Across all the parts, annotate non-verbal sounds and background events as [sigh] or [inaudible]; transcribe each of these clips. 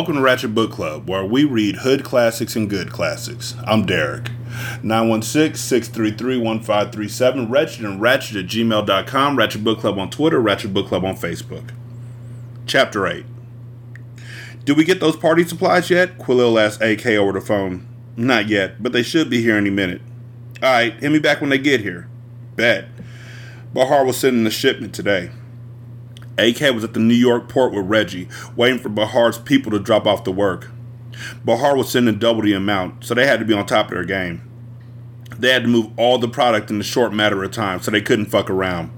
Welcome to Ratchet Book Club, where we read hood classics and good classics. I'm Derek. 916 633 1537, Wretched and Ratchet at gmail.com, Ratchet Book Club on Twitter, Ratchet Book Club on Facebook. Chapter 8. Did we get those party supplies yet? Quillil asked AK over the phone. Not yet, but they should be here any minute. Alright, hit me back when they get here. Bet. Bahar was sending the shipment today. AK was at the New York port with Reggie, waiting for Bahar's people to drop off the work. Bahar was sending double the amount, so they had to be on top of their game. They had to move all the product in a short matter of time, so they couldn't fuck around.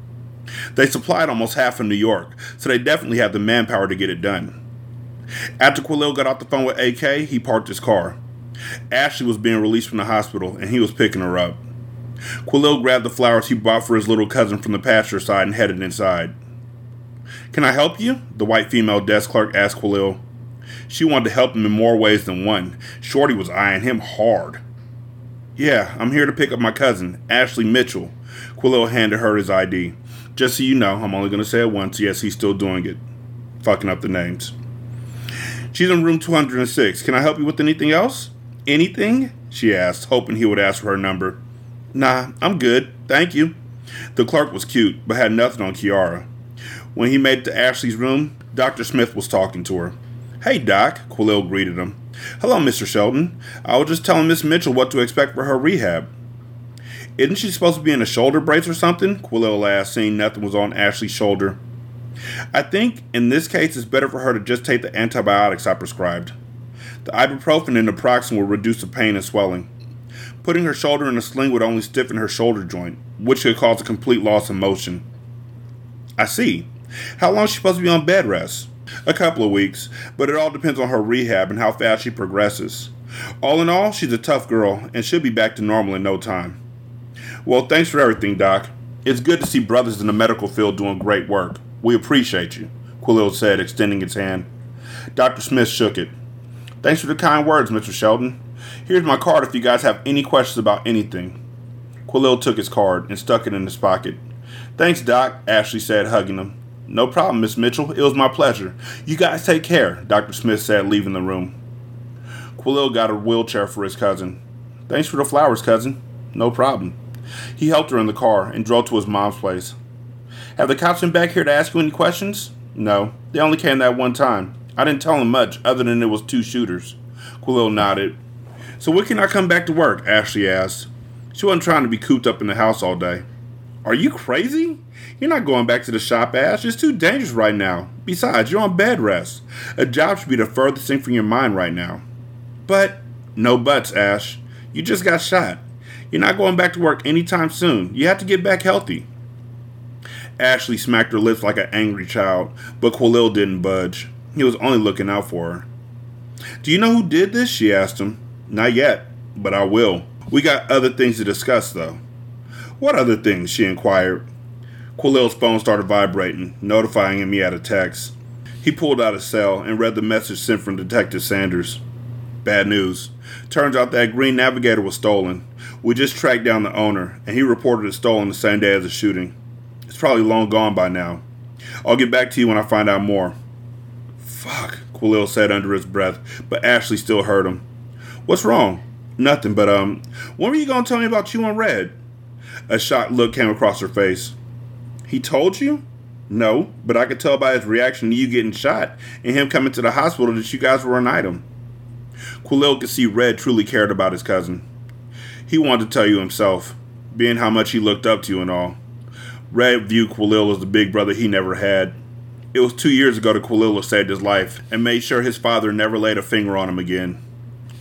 They supplied almost half of New York, so they definitely had the manpower to get it done. After Quillil got off the phone with AK, he parked his car. Ashley was being released from the hospital, and he was picking her up. Quillil grabbed the flowers he bought for his little cousin from the pasture side and headed inside. Can I help you? The white female desk clerk asked Quillil. She wanted to help him in more ways than one. Shorty was eyeing him hard. Yeah, I'm here to pick up my cousin, Ashley Mitchell. Quillil handed her his ID. Just so you know, I'm only going to say it once. Yes, he's still doing it. Fucking up the names. She's in room 206. Can I help you with anything else? Anything? She asked, hoping he would ask for her number. Nah, I'm good. Thank you. The clerk was cute, but had nothing on Kiara. When he made it to Ashley's room, Dr. Smith was talking to her. Hey, Doc, Quillil greeted him. Hello, Mr. Shelton. I was just telling Miss Mitchell what to expect for her rehab. Isn't she supposed to be in a shoulder brace or something? Quillil asked, seeing nothing was on Ashley's shoulder. I think in this case it's better for her to just take the antibiotics I prescribed. The ibuprofen and naproxen will reduce the pain and swelling. Putting her shoulder in a sling would only stiffen her shoulder joint, which could cause a complete loss of motion. I see. How long is she supposed to be on bed rest? A couple of weeks, but it all depends on her rehab and how fast she progresses. All in all, she's a tough girl and should be back to normal in no time. Well, thanks for everything, Doc. It's good to see brothers in the medical field doing great work. We appreciate you, Quillil said, extending his hand. Dr. Smith shook it. Thanks for the kind words, Mr. Sheldon. Here's my card if you guys have any questions about anything. Quillil took his card and stuck it in his pocket. Thanks, Doc, Ashley said, hugging him. No problem, Miss Mitchell. It was my pleasure. You guys take care, Dr. Smith said, leaving the room. Quillil got a wheelchair for his cousin. Thanks for the flowers, cousin. No problem. He helped her in the car and drove to his mom's place. Have the cops been back here to ask you any questions? No. They only came that one time. I didn't tell them much, other than it was two shooters. Quillil nodded. So when can I come back to work? Ashley asked. She wasn't trying to be cooped up in the house all day. Are you crazy? You're not going back to the shop, Ash. It's too dangerous right now. Besides, you're on bed rest. A job should be the furthest thing from your mind right now. But, no buts, Ash. You just got shot. You're not going back to work anytime soon. You have to get back healthy. Ashley smacked her lips like an angry child, but Quillil didn't budge. He was only looking out for her. Do you know who did this? She asked him. Not yet, but I will. We got other things to discuss, though. What other things? she inquired, Quillil's phone started vibrating, notifying him he had a text. He pulled out his cell and read the message sent from Detective Sanders. Bad news. Turns out that green navigator was stolen. We just tracked down the owner, and he reported it stolen the same day as the shooting. It's probably long gone by now. I'll get back to you when I find out more. Fuck, Quillil said under his breath, but Ashley still heard him. What's wrong? Nothing, but, um, when were you gonna tell me about you and Red? A shocked look came across her face. He told you? No, but I could tell by his reaction to you getting shot and him coming to the hospital that you guys were an item. Quilil could see Red truly cared about his cousin. He wanted to tell you himself, being how much he looked up to you and all. Red viewed Quilil as the big brother he never had. It was two years ago that Quilil saved his life and made sure his father never laid a finger on him again.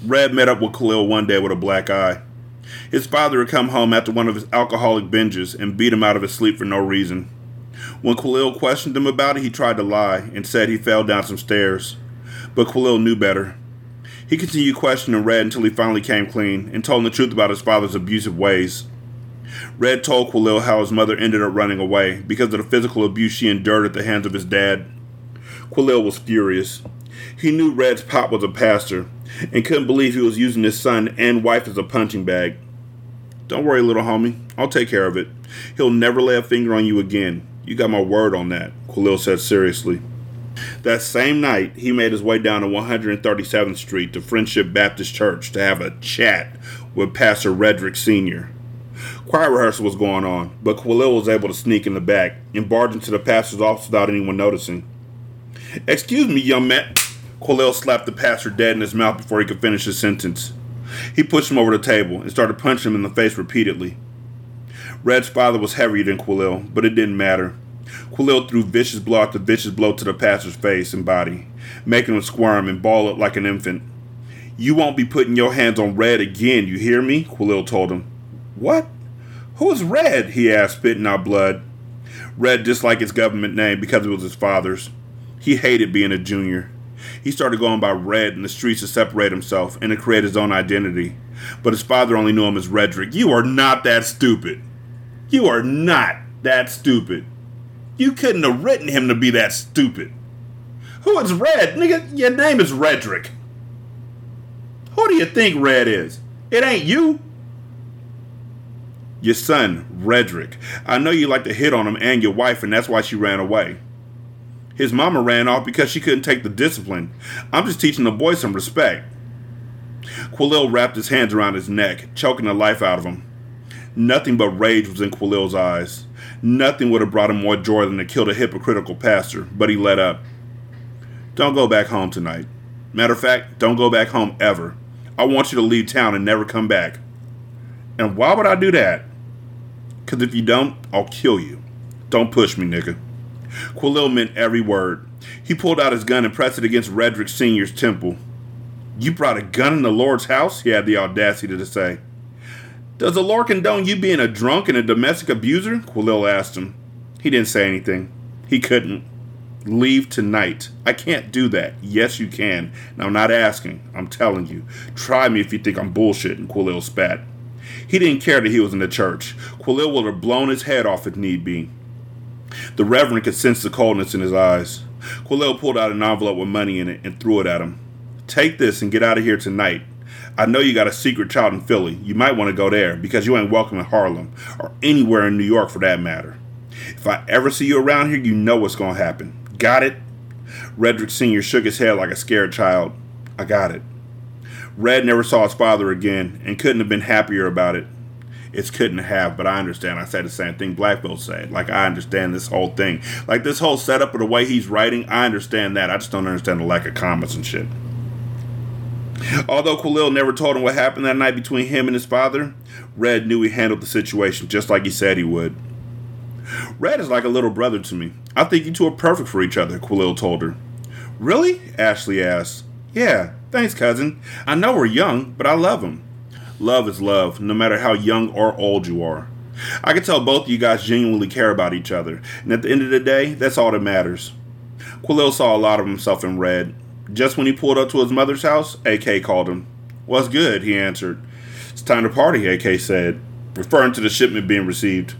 Red met up with Quilil one day with a black eye. His father had come home after one of his alcoholic binges and beat him out of his sleep for no reason. When Quilil questioned him about it, he tried to lie and said he fell down some stairs. But Quilil knew better. He continued questioning Red until he finally came clean and told him the truth about his father's abusive ways. Red told Quilil how his mother ended up running away because of the physical abuse she endured at the hands of his dad. Quilil was furious. He knew Red's pop was a pastor and couldn't believe he was using his son and wife as a punching bag. Don't worry, little homie. I'll take care of it. He'll never lay a finger on you again. You got my word on that, Quilil said seriously. That same night, he made his way down to 137th Street to Friendship Baptist Church to have a chat with Pastor Redrick Sr. Choir rehearsal was going on, but Quilil was able to sneak in the back and barge into the pastor's office without anyone noticing. Excuse me, young man. Quilil slapped the pastor dead in his mouth before he could finish his sentence. He pushed him over the table and started punching him in the face repeatedly. Red's father was heavier than Quillil, but it didn't matter. Quillil threw vicious blow after vicious blow to the pastor's face and body, making him squirm and ball up like an infant. You won't be putting your hands on Red again, you hear me? Quillil told him. What? Who's Red? he asked, spitting out blood. Red disliked his government name because it was his father's. He hated being a junior. He started going by Red in the streets to separate himself and to create his own identity. But his father only knew him as Redrick. You are not that stupid. You are not that stupid. You couldn't have written him to be that stupid. Who is Red? Nigga, your name is Redrick. Who do you think Red is? It ain't you. Your son, Redrick. I know you like to hit on him and your wife, and that's why she ran away. His mama ran off because she couldn't take the discipline. I'm just teaching the boy some respect. Quilil wrapped his hands around his neck, choking the life out of him. Nothing but rage was in Quilil's eyes. Nothing would have brought him more joy than to kill the hypocritical pastor, but he let up. Don't go back home tonight. Matter of fact, don't go back home ever. I want you to leave town and never come back. And why would I do that? Because if you don't, I'll kill you. Don't push me, nigga. Quilil meant every word. He pulled out his gun and pressed it against Redrick Sr.'s temple. You brought a gun in the Lord's house? He had the audacity to say. Does the Lord condone you being a drunk and a domestic abuser? Quillil asked him. He didn't say anything. He couldn't. Leave tonight. I can't do that. Yes, you can. Now, I'm not asking. I'm telling you. Try me if you think I'm bullshitting, Quillil spat. He didn't care that he was in the church. Quillil would have blown his head off if need be. The Reverend could sense the coldness in his eyes. Quilil pulled out an envelope with money in it and threw it at him. Take this and get out of here tonight. I know you got a secret child in Philly. You might want to go there because you ain't welcome in Harlem or anywhere in New York for that matter. If I ever see you around here, you know what's going to happen. Got it? Redrick Sr. shook his head like a scared child. I got it. Red never saw his father again and couldn't have been happier about it. It's couldn't have, but I understand. I said the same thing Black said. Like, I understand this whole thing. Like, this whole setup of the way he's writing, I understand that. I just don't understand the lack of comments and shit. Although Quilil never told him what happened that night between him and his father, Red knew he handled the situation just like he said he would. Red is like a little brother to me. I think you two are perfect for each other, Quilil told her. Really? Ashley asked. Yeah, thanks, cousin. I know we're young, but I love him. Love is love, no matter how young or old you are. I can tell both of you guys genuinely care about each other, and at the end of the day, that's all that matters. Quilil saw a lot of himself in Red, just when he pulled up to his mother's house, AK called him. What's good? He answered. It's time to party, AK said, referring to the shipment being received.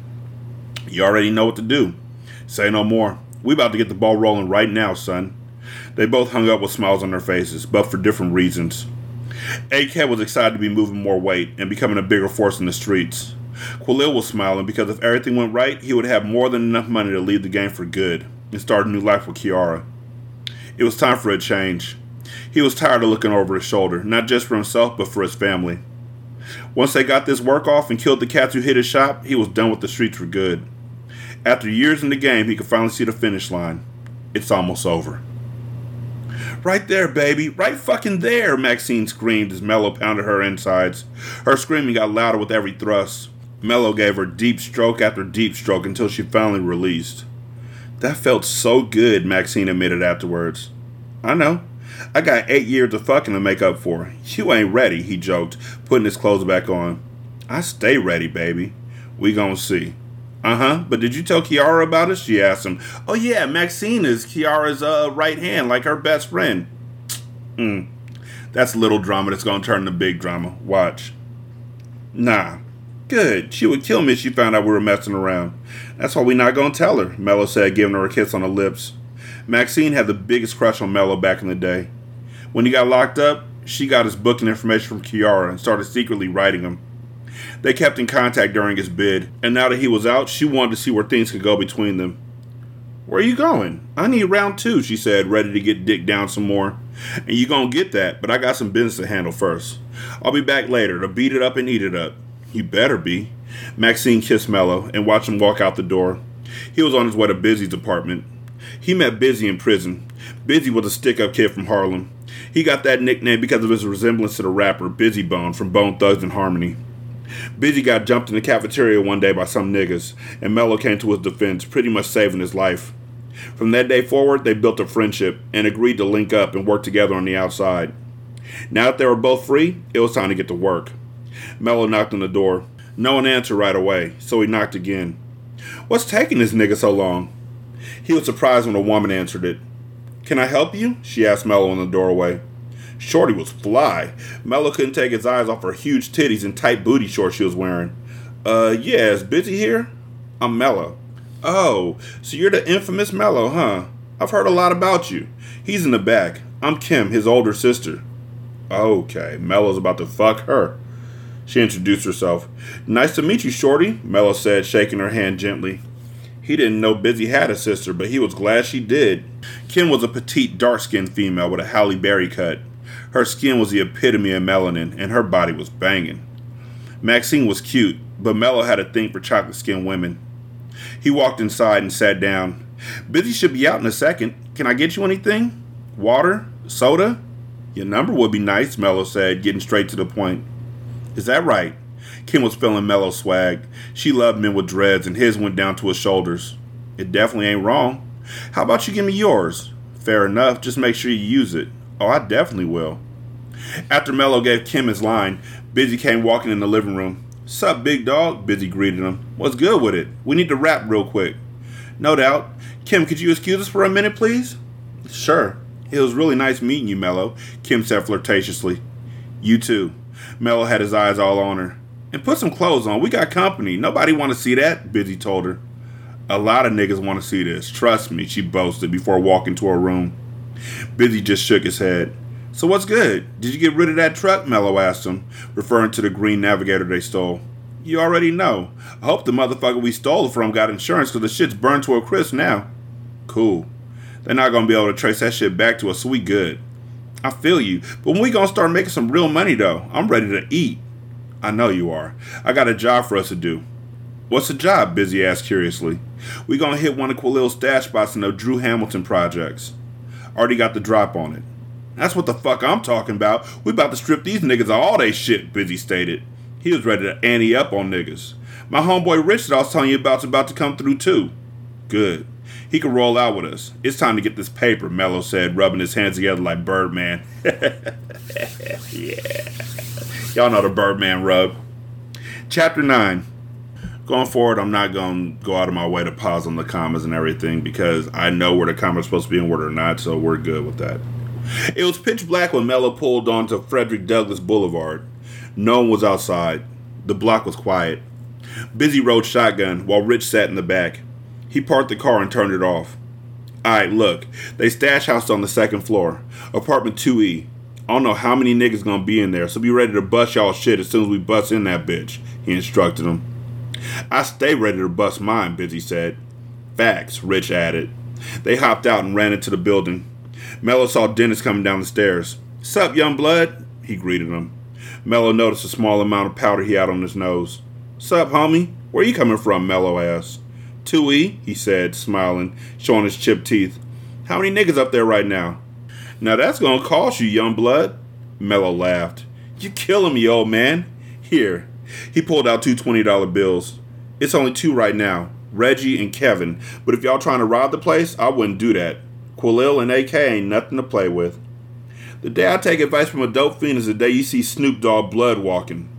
You already know what to do. Say no more. We about to get the ball rolling right now, son. They both hung up with smiles on their faces, but for different reasons. AK was excited to be moving more weight and becoming a bigger force in the streets. Quilil was smiling because if everything went right, he would have more than enough money to leave the game for good and start a new life with Kiara. It was time for a change. He was tired of looking over his shoulder, not just for himself, but for his family. Once they got this work off and killed the cats who hit his shop, he was done with the streets for good. After years in the game, he could finally see the finish line. It's almost over. Right there, baby. Right fucking there, Maxine screamed as Mello pounded her insides. Her screaming got louder with every thrust. Mello gave her deep stroke after deep stroke until she finally released. That felt so good, Maxine admitted afterwards. I know. I got eight years of fucking to make up for. You ain't ready, he joked, putting his clothes back on. I stay ready, baby. We gonna see. Uh huh. But did you tell Kiara about it? She asked him. Oh yeah, Maxine is Kiara's uh, right hand, like her best friend. Hmm. That's little drama that's gonna turn to big drama. Watch. Nah. Good. She would kill me if she found out we were messing around. That's why we not gonna tell her, Mello said, giving her a kiss on the lips. Maxine had the biggest crush on Mello back in the day. When he got locked up, she got his booking information from Kiara and started secretly writing him. They kept in contact during his bid, and now that he was out, she wanted to see where things could go between them. Where are you going? I need round two, she said, ready to get Dick down some more. And you gonna get that, but I got some business to handle first. I'll be back later to beat it up and eat it up. You better be. Maxine kissed Mello and watched him walk out the door. He was on his way to Busy's apartment. He met Busy in prison. Busy was a stick up kid from Harlem. He got that nickname because of his resemblance to the rapper Bizzy Bone from Bone Thugs-n-Harmony. Busy got jumped in the cafeteria one day by some niggas, and Mello came to his defense, pretty much saving his life. From that day forward, they built a friendship and agreed to link up and work together on the outside. Now that they were both free, it was time to get to work. Mello knocked on the door. No one answered right away, so he knocked again. What's taking this nigga so long? He was surprised when a woman answered it. Can I help you? She asked Mello in the doorway. Shorty was fly. Mello couldn't take his eyes off her huge titties and tight booty shorts she was wearing. Uh, yeah, is Busy here? I'm Mello. Oh, so you're the infamous Mello, huh? I've heard a lot about you. He's in the back. I'm Kim, his older sister. Okay, Mello's about to fuck her. She introduced herself. Nice to meet you, Shorty, Mello said, shaking her hand gently. He didn't know Busy had a sister, but he was glad she did. Kim was a petite, dark skinned female with a Halle Berry cut. Her skin was the epitome of melanin, and her body was banging. Maxine was cute, but Mello had a thing for chocolate skinned women. He walked inside and sat down. Busy should be out in a second. Can I get you anything? Water? Soda? Your number would be nice, Mello said, getting straight to the point. Is that right? Kim was feeling Mello swag. She loved men with dreads, and his went down to his shoulders. It definitely ain't wrong. How about you give me yours? Fair enough, just make sure you use it. Oh, I definitely will. After Mello gave Kim his line, Busy came walking in the living room. Sup, big dog? Busy greeted him. What's good with it? We need to rap real quick. No doubt. Kim, could you excuse us for a minute, please? Sure. It was really nice meeting you, Mello, Kim said flirtatiously. You too. Mello had his eyes all on her. And put some clothes on. We got company. Nobody want to see that, Busy told her. A lot of niggas want to see this. Trust me, she boasted before walking to her room. Busy just shook his head. So what's good? Did you get rid of that truck? Mello asked him, referring to the green navigator they stole. You already know. I hope the motherfucker we stole it from got insurance because the shit's burned to a crisp now. Cool. They're not gonna be able to trace that shit back to us, so we good. I feel you, but when we gonna start making some real money though? I'm ready to eat. I know you are. I got a job for us to do. What's the job? Busy asked curiously. We gonna hit one of Quilil's stash spots in the Drew Hamilton projects. Already got the drop on it. That's what the fuck I'm talking about. We about to strip these niggas of all they shit, Busy stated. He was ready to ante up on niggas. My homeboy Rich that I was telling you about's about to come through too. Good. He can roll out with us. It's time to get this paper, Mello said, rubbing his hands together like Birdman. [laughs] yeah. Y'all know the Birdman rub. Chapter 9. Going forward, I'm not going to go out of my way to pause on the commas and everything because I know where the commas are supposed to be and where they're not, so we're good with that. It was pitch black when Mello pulled onto Frederick Douglass Boulevard. No one was outside. The block was quiet. Busy rode shotgun while Rich sat in the back. He parked the car and turned it off. Alright, look, they stash house on the second floor, apartment 2E. I don't know how many niggas gonna be in there, so be ready to bust y'all shit as soon as we bust in that bitch, he instructed them. I stay ready to bust mine, Busy said. Facts, Rich added. They hopped out and ran into the building. Mello saw Dennis coming down the stairs. Sup, young blood? He greeted him. Mello noticed a small amount of powder he had on his nose. Sup, homie? Where you coming from? Mello asked. 2E, he said, smiling, showing his chipped teeth. How many niggas up there right now? Now that's gonna cost you, young blood. Mello laughed. You killing me, old man. Here. He pulled out two $20 bills. It's only two right now. Reggie and Kevin. But if y'all trying to rob the place, I wouldn't do that. Quilil and AK ain't nothing to play with. The day I take advice from a dope fiend is the day you see Snoop Dogg blood walking.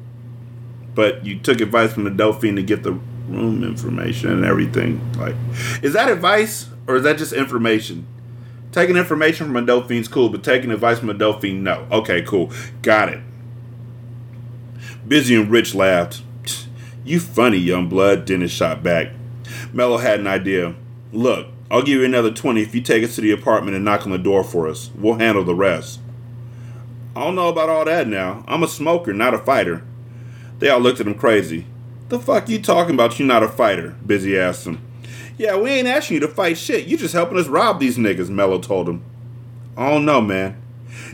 But you took advice from the dope fiend to get the room information and everything. Like, is that advice or is that just information? Taking information from a dope fiend's cool, but taking advice from a dope fiend, no. Okay, cool. Got it. Busy and Rich laughed. You funny, young blood, Dennis shot back. Mello had an idea. Look, I'll give you another 20 if you take us to the apartment and knock on the door for us. We'll handle the rest. I don't know about all that now. I'm a smoker, not a fighter. They all looked at him crazy. The fuck you talking about You're not a fighter? Busy asked him. Yeah, we ain't asking you to fight shit. You just helping us rob these niggas, Mello told him. I don't know, man.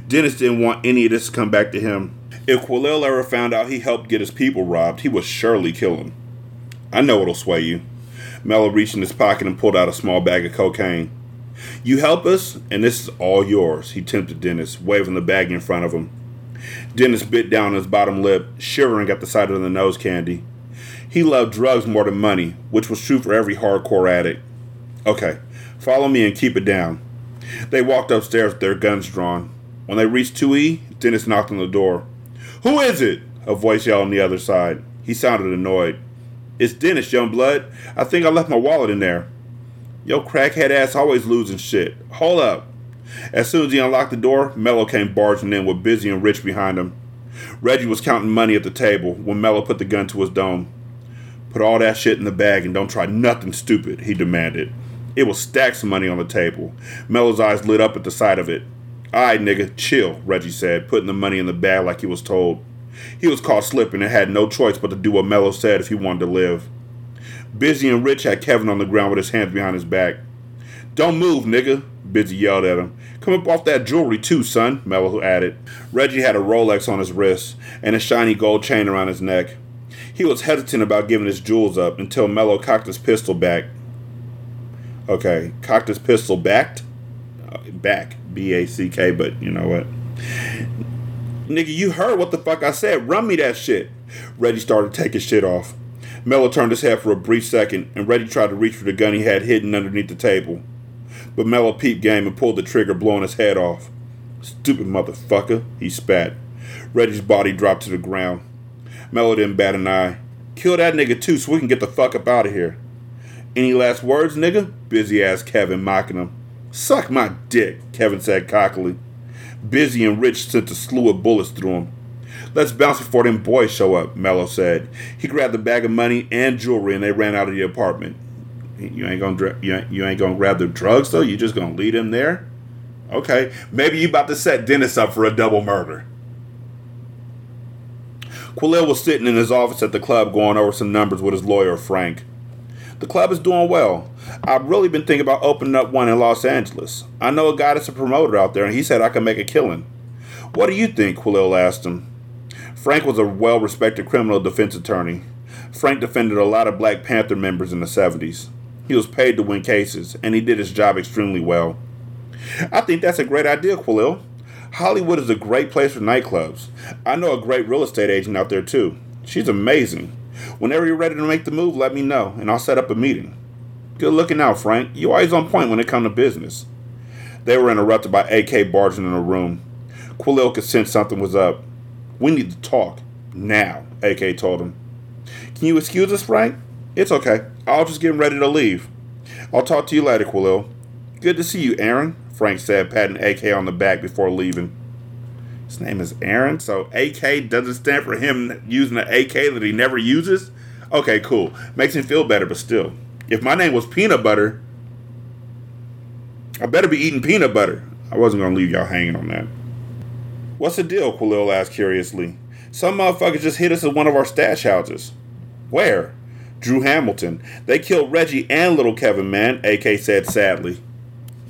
Dennis didn't want any of this to come back to him. If Quilil ever found out he helped get his people robbed, he would surely kill him. I know it'll sway you. Mello reached in his pocket and pulled out a small bag of cocaine. You help us, and this is all yours, he tempted Dennis, waving the bag in front of him. Dennis bit down his bottom lip, shivering at the sight of the nose candy. He loved drugs more than money, which was true for every hardcore addict. Okay, follow me and keep it down. They walked upstairs with their guns drawn. When they reached 2E, Dennis knocked on the door. Who is it? A voice yelled on the other side. He sounded annoyed. It's Dennis, young blood. I think I left my wallet in there. Yo, crackhead ass always losing shit. Hold up. As soon as he unlocked the door, Mello came barging in with Busy and Rich behind him. Reggie was counting money at the table when Mello put the gun to his dome. Put all that shit in the bag and don't try nothing stupid, he demanded. It was stacks of money on the table. Mello's eyes lit up at the sight of it. Alright, nigga, chill, Reggie said, putting the money in the bag like he was told. He was caught slipping and had no choice but to do what Mello said if he wanted to live. Busy and Rich had Kevin on the ground with his hands behind his back. Don't move, nigga, Busy yelled at him. Come up off that jewelry too, son, Mello added. Reggie had a Rolex on his wrist and a shiny gold chain around his neck. He was hesitant about giving his jewels up until Mello cocked his pistol back. Okay, cocked his pistol backed? Back, B A C K, but you know what? Nigga, you heard what the fuck I said. Run me that shit. Reggie started taking shit off. Mello turned his head for a brief second, and Reggie tried to reach for the gun he had hidden underneath the table. But Mello peeped game and pulled the trigger, blowing his head off. Stupid motherfucker, he spat. Reggie's body dropped to the ground. Mello didn't bat an eye. Kill that nigga too so we can get the fuck up out of here. Any last words, nigga? Busy asked Kevin, mocking him. Suck my dick, Kevin said cockily. Busy and Rich sent a slew of bullets through him. Let's bounce before them boys show up, Mello said. He grabbed a bag of money and jewelry and they ran out of the apartment. You ain't gonna you ain't, you ain't gonna grab the drugs though. You just gonna lead him there? Okay, maybe you about to set Dennis up for a double murder. Quilil was sitting in his office at the club going over some numbers with his lawyer Frank. The club is doing well. I've really been thinking about opening up one in Los Angeles. I know a guy that's a promoter out there, and he said I can make a killing. What do you think? Quilil asked him. Frank was a well respected criminal defense attorney. Frank defended a lot of Black Panther members in the 70s. He was paid to win cases, and he did his job extremely well. I think that's a great idea, Quilil. Hollywood is a great place for nightclubs. I know a great real estate agent out there, too. She's amazing. Whenever you're ready to make the move, let me know, and I'll set up a meeting. Good looking out, Frank. You always on point when it comes to business. They were interrupted by AK barging in the room. Quilil could sense something was up. We need to talk. Now, AK told him. Can you excuse us, Frank? It's okay. I was just getting ready to leave. I'll talk to you later, Quilil. Good to see you, Aaron, Frank said, patting AK on the back before leaving. His name is Aaron, so AK doesn't stand for him using an AK that he never uses? Okay, cool. Makes him feel better, but still. If my name was Peanut Butter, I better be eating peanut butter. I wasn't to leave y'all hanging on that. What's the deal? Quilil asked curiously. Some motherfuckers just hit us at one of our stash houses. Where? Drew Hamilton. They killed Reggie and little Kevin, man, AK said sadly.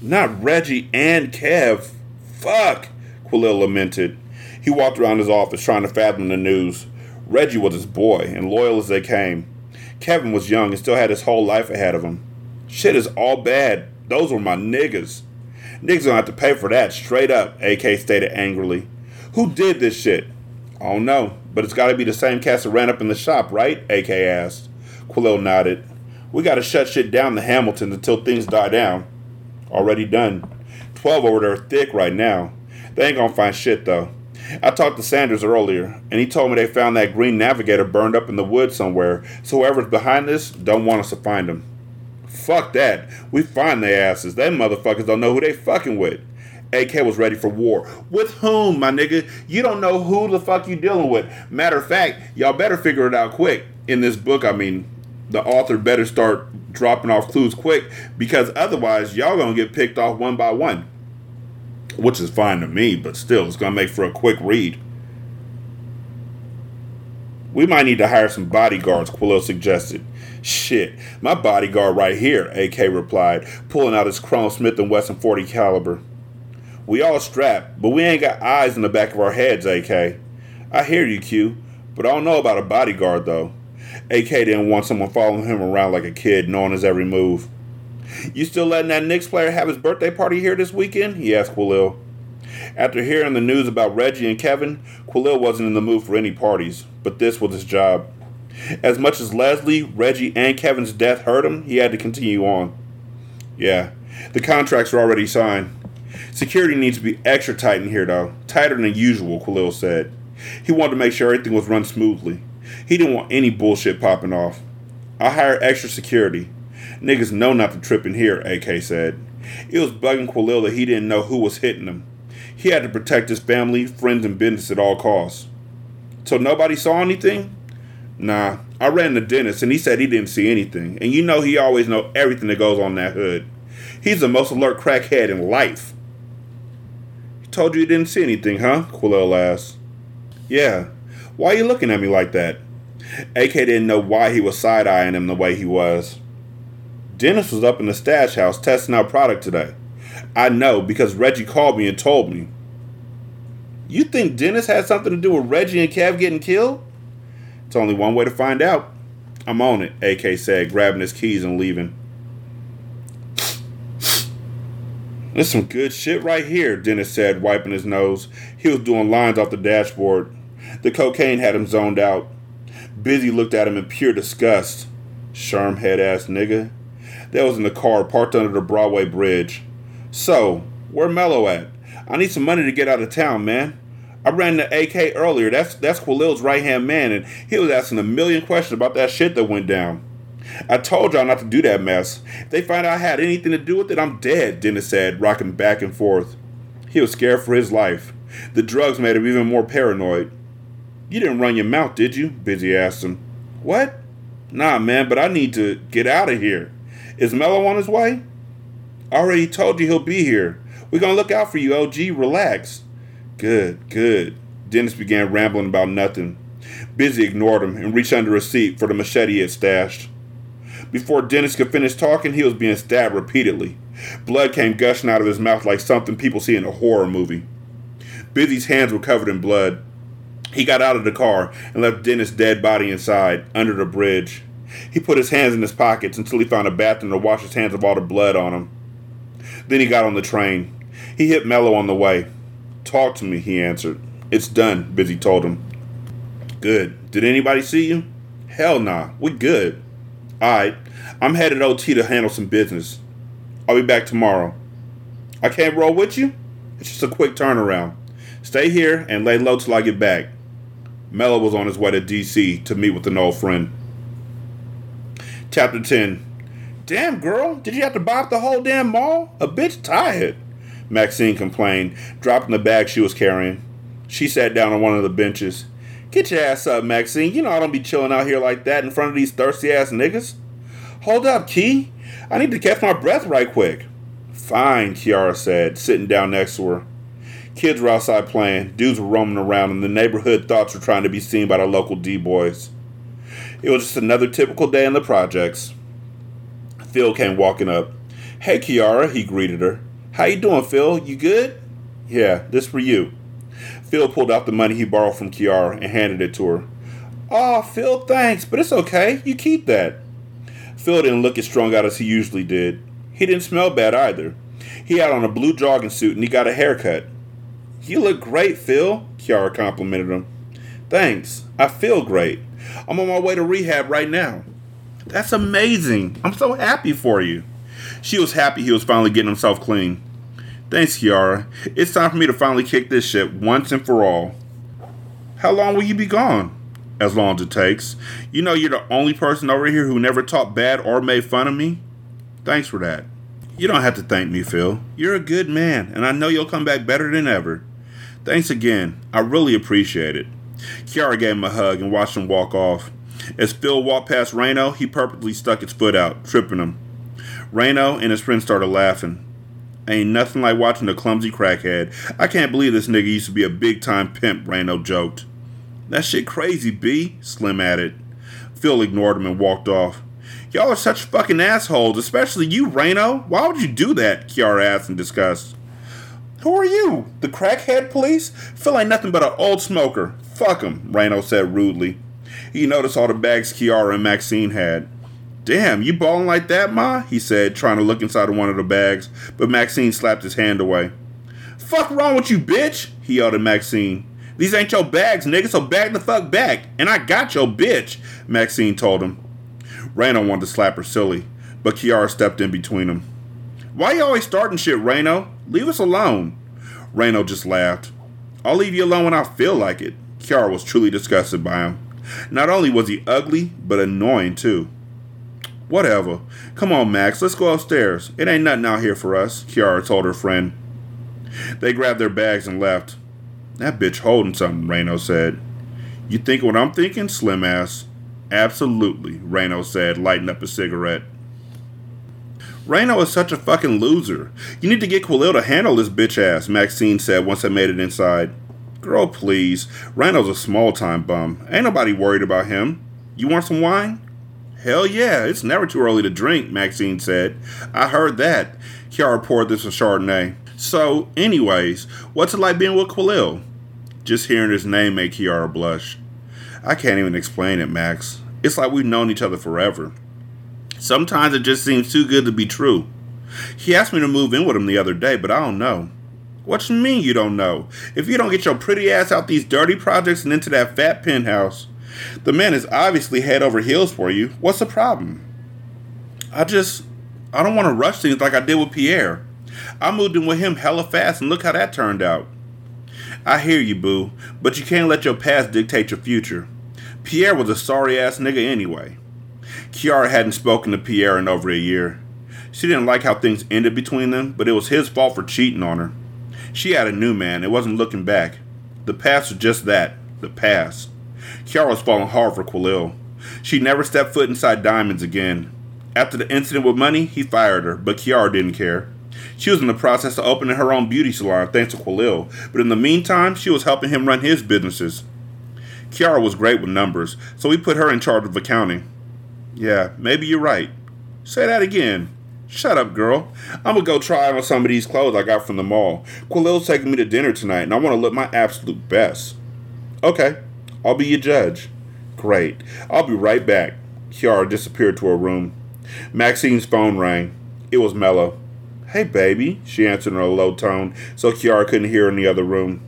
Not Reggie and Kev. Fuck, Quilil lamented. He walked around his office trying to fathom the news. Reggie was his boy, and loyal as they came. Kevin was young and still had his whole life ahead of him. Shit is all bad. Those were my niggas. Niggas gonna have to pay for that straight up, AK stated angrily. Who did this shit? I don't know, but it's gotta be the same cast that ran up in the shop, right? AK asked. Quilil nodded. We gotta shut shit down the Hamiltons until things die down. Already done. 12 over there thick right now. They ain't gonna find shit though. I talked to Sanders earlier, and he told me they found that green navigator burned up in the woods somewhere, so whoever's behind this don't want us to find him. Fuck that. We find their asses. Them motherfuckers don't know who they fucking with. AK was ready for war. With whom, my nigga? You don't know who the fuck you dealing with. Matter of fact, y'all better figure it out quick. In this book, I mean, the author better start dropping off clues quick because otherwise y'all gonna get picked off one by one which is fine to me, but still, it's going to make for a quick read. We might need to hire some bodyguards, Quilil suggested. Shit, my bodyguard right here, AK replied, pulling out his Chrome Smith & Wesson 40 caliber. We all strapped, but we ain't got eyes in the back of our heads, AK. I hear you, Q, but I don't know about a bodyguard, though. AK didn't want someone following him around like a kid, knowing his every move. You still letting that Knicks player have his birthday party here this weekend? He asked Quilil. After hearing the news about Reggie and Kevin, Quilil wasn't in the mood for any parties, but this was his job. As much as Leslie, Reggie, and Kevin's death hurt him, he had to continue on. Yeah, the contracts are already signed. Security needs to be extra tight in here, though. Tighter than usual, Quilil said. He wanted to make sure everything was run smoothly. He didn't want any bullshit popping off. I'll hire extra security. Niggas know not to trip in here, AK said. It was bugging Quilil that he didn't know who was hitting him. He had to protect his family, friends, and business at all costs. So nobody saw anything? Nah, I ran the dentist and he said he didn't see anything. And you know he always know everything that goes on in that hood. He's the most alert crackhead in life. He told you he didn't see anything, huh? Quilil asked. Yeah. Why are you looking at me like that? AK didn't know why he was side eyeing him the way he was. Dennis was up in the stash house testing out product today. I know because Reggie called me and told me. You think Dennis had something to do with Reggie and Kev getting killed? It's only one way to find out. I'm on it, AK said, grabbing his keys and leaving. There's some good shit right here, Dennis said, wiping his nose. He was doing lines off the dashboard. The cocaine had him zoned out. Busy looked at him in pure disgust. Sherm head ass nigga that was in the car parked under the Broadway Bridge. So, where Mello at? I need some money to get out of town, man. I ran the AK earlier. That's that's Quilil's right hand man, and he was asking a million questions about that shit that went down. I told y'all not to do that mess. If they find out I had anything to do with it, I'm dead, Dennis said, rocking back and forth. He was scared for his life. The drugs made him even more paranoid. You didn't run your mouth, did you? Busy asked him. What? Nah, man, but I need to get out of here. Is Mello on his way? I already told you he'll be here. We're gonna look out for you, OG. Relax. Good, good. Dennis began rambling about nothing. Busy ignored him and reached under his seat for the machete he had stashed. Before Dennis could finish talking, he was being stabbed repeatedly. Blood came gushing out of his mouth like something people see in a horror movie. Busy's hands were covered in blood. He got out of the car and left Dennis' dead body inside, under the bridge. He put his hands in his pockets until he found a bathroom to wash his hands of all the blood on him. Then he got on the train. He hit Mello on the way. Talk to me, he answered. It's done, Busy told him. Good. Did anybody see you? Hell nah. We good. Alright. I'm headed OT to handle some business. I'll be back tomorrow. I can't roll with you? It's just a quick turnaround. Stay here and lay low till I get back. Mello was on his way to DC to meet with an old friend. Chapter 10 Damn, girl, did you have to up the whole damn mall? A bitch tired. Maxine complained, dropping the bag she was carrying. She sat down on one of the benches. Get your ass up, Maxine. You know I don't be chilling out here like that in front of these thirsty ass niggas. Hold up, Key. I need to catch my breath right quick. Fine, Kiara said, sitting down next to her. Kids were outside playing, dudes were roaming around, and the neighborhood thoughts were trying to be seen by the local D boys. It was just another typical day in the projects. Phil came walking up. Hey, Kiara, he greeted her. How you doing, Phil? You good? Yeah, this for you. Phil pulled out the money he borrowed from Kiara and handed it to her. Aw, Phil, thanks, but it's okay. You keep that. Phil didn't look as strung out as he usually did. He didn't smell bad either. He had on a blue jogging suit and he got a haircut. You look great, Phil, Kiara complimented him. Thanks. I feel great. I'm on my way to rehab right now. That's amazing. I'm so happy for you. She was happy he was finally getting himself clean. Thanks, Kiara. It's time for me to finally kick this shit once and for all. How long will you be gone? As long as it takes. You know you're the only person over here who never talked bad or made fun of me? Thanks for that. You don't have to thank me, Phil. You're a good man, and I know you'll come back better than ever. Thanks again. I really appreciate it. Kiara gave him a hug and watched him walk off. As Phil walked past Reno, he purposely stuck his foot out, tripping him. Reno and his friend started laughing. Ain't nothing like watching a clumsy crackhead. I can't believe this nigga used to be a big time pimp, Reno joked. That shit crazy, B, Slim added. Phil ignored him and walked off. Y'all are such fucking assholes, especially you, Reno. Why would you do that? Kiara asked in disgust. Who are you? The crackhead police? Phil ain't nothing but an old smoker. Fuck him, Reno said rudely. He noticed all the bags Kiara and Maxine had. Damn, you balling like that, Ma? He said, trying to look inside one of the bags, but Maxine slapped his hand away. Fuck wrong with you, bitch? He yelled at Maxine. These ain't your bags, nigga, so bag the fuck back. And I got your bitch, Maxine told him. Reno wanted to slap her silly, but Kiara stepped in between them. Why you always starting shit, Reno? Leave us alone. Reno just laughed. I'll leave you alone when I feel like it. Kiara was truly disgusted by him. Not only was he ugly, but annoying too. Whatever. Come on, Max, let's go upstairs. It ain't nothing out here for us, Kiara told her friend. They grabbed their bags and left. That bitch holding something, Reno said. You think what I'm thinking, Slim ass? Absolutely, Reno said, lighting up a cigarette. Reno is such a fucking loser. You need to get Quilil to handle this bitch ass, Maxine said once I made it inside. Girl, please. Randall's a small time bum. Ain't nobody worried about him. You want some wine? Hell yeah, it's never too early to drink, Maxine said. I heard that. Kiara poured this a Chardonnay. So, anyways, what's it like being with Quilil? Just hearing his name made Kiara blush. I can't even explain it, Max. It's like we've known each other forever. Sometimes it just seems too good to be true. He asked me to move in with him the other day, but I don't know. What you mean you don't know? If you don't get your pretty ass out these dirty projects and into that fat penthouse, the man is obviously head over heels for you. What's the problem? I just, I don't want to rush things like I did with Pierre. I moved in with him hella fast and look how that turned out. I hear you, boo, but you can't let your past dictate your future. Pierre was a sorry ass nigga anyway. Kiara hadn't spoken to Pierre in over a year. She didn't like how things ended between them, but it was his fault for cheating on her. She had a new man and wasn't looking back. The past was just that the past. Kiara was falling hard for Quilil. She never stepped foot inside Diamonds again. After the incident with money, he fired her, but Kiara didn't care. She was in the process of opening her own beauty salon thanks to Quilil, but in the meantime, she was helping him run his businesses. Kiara was great with numbers, so we put her in charge of accounting. Yeah, maybe you're right. Say that again. Shut up, girl. I'm gonna go try on some of these clothes I got from the mall. Quilil's taking me to dinner tonight, and I want to look my absolute best. Okay, I'll be your judge. Great. I'll be right back. Kiara disappeared to her room. Maxine's phone rang. It was Mello. Hey, baby, she answered in a low tone, so Kiara couldn't hear in the other room.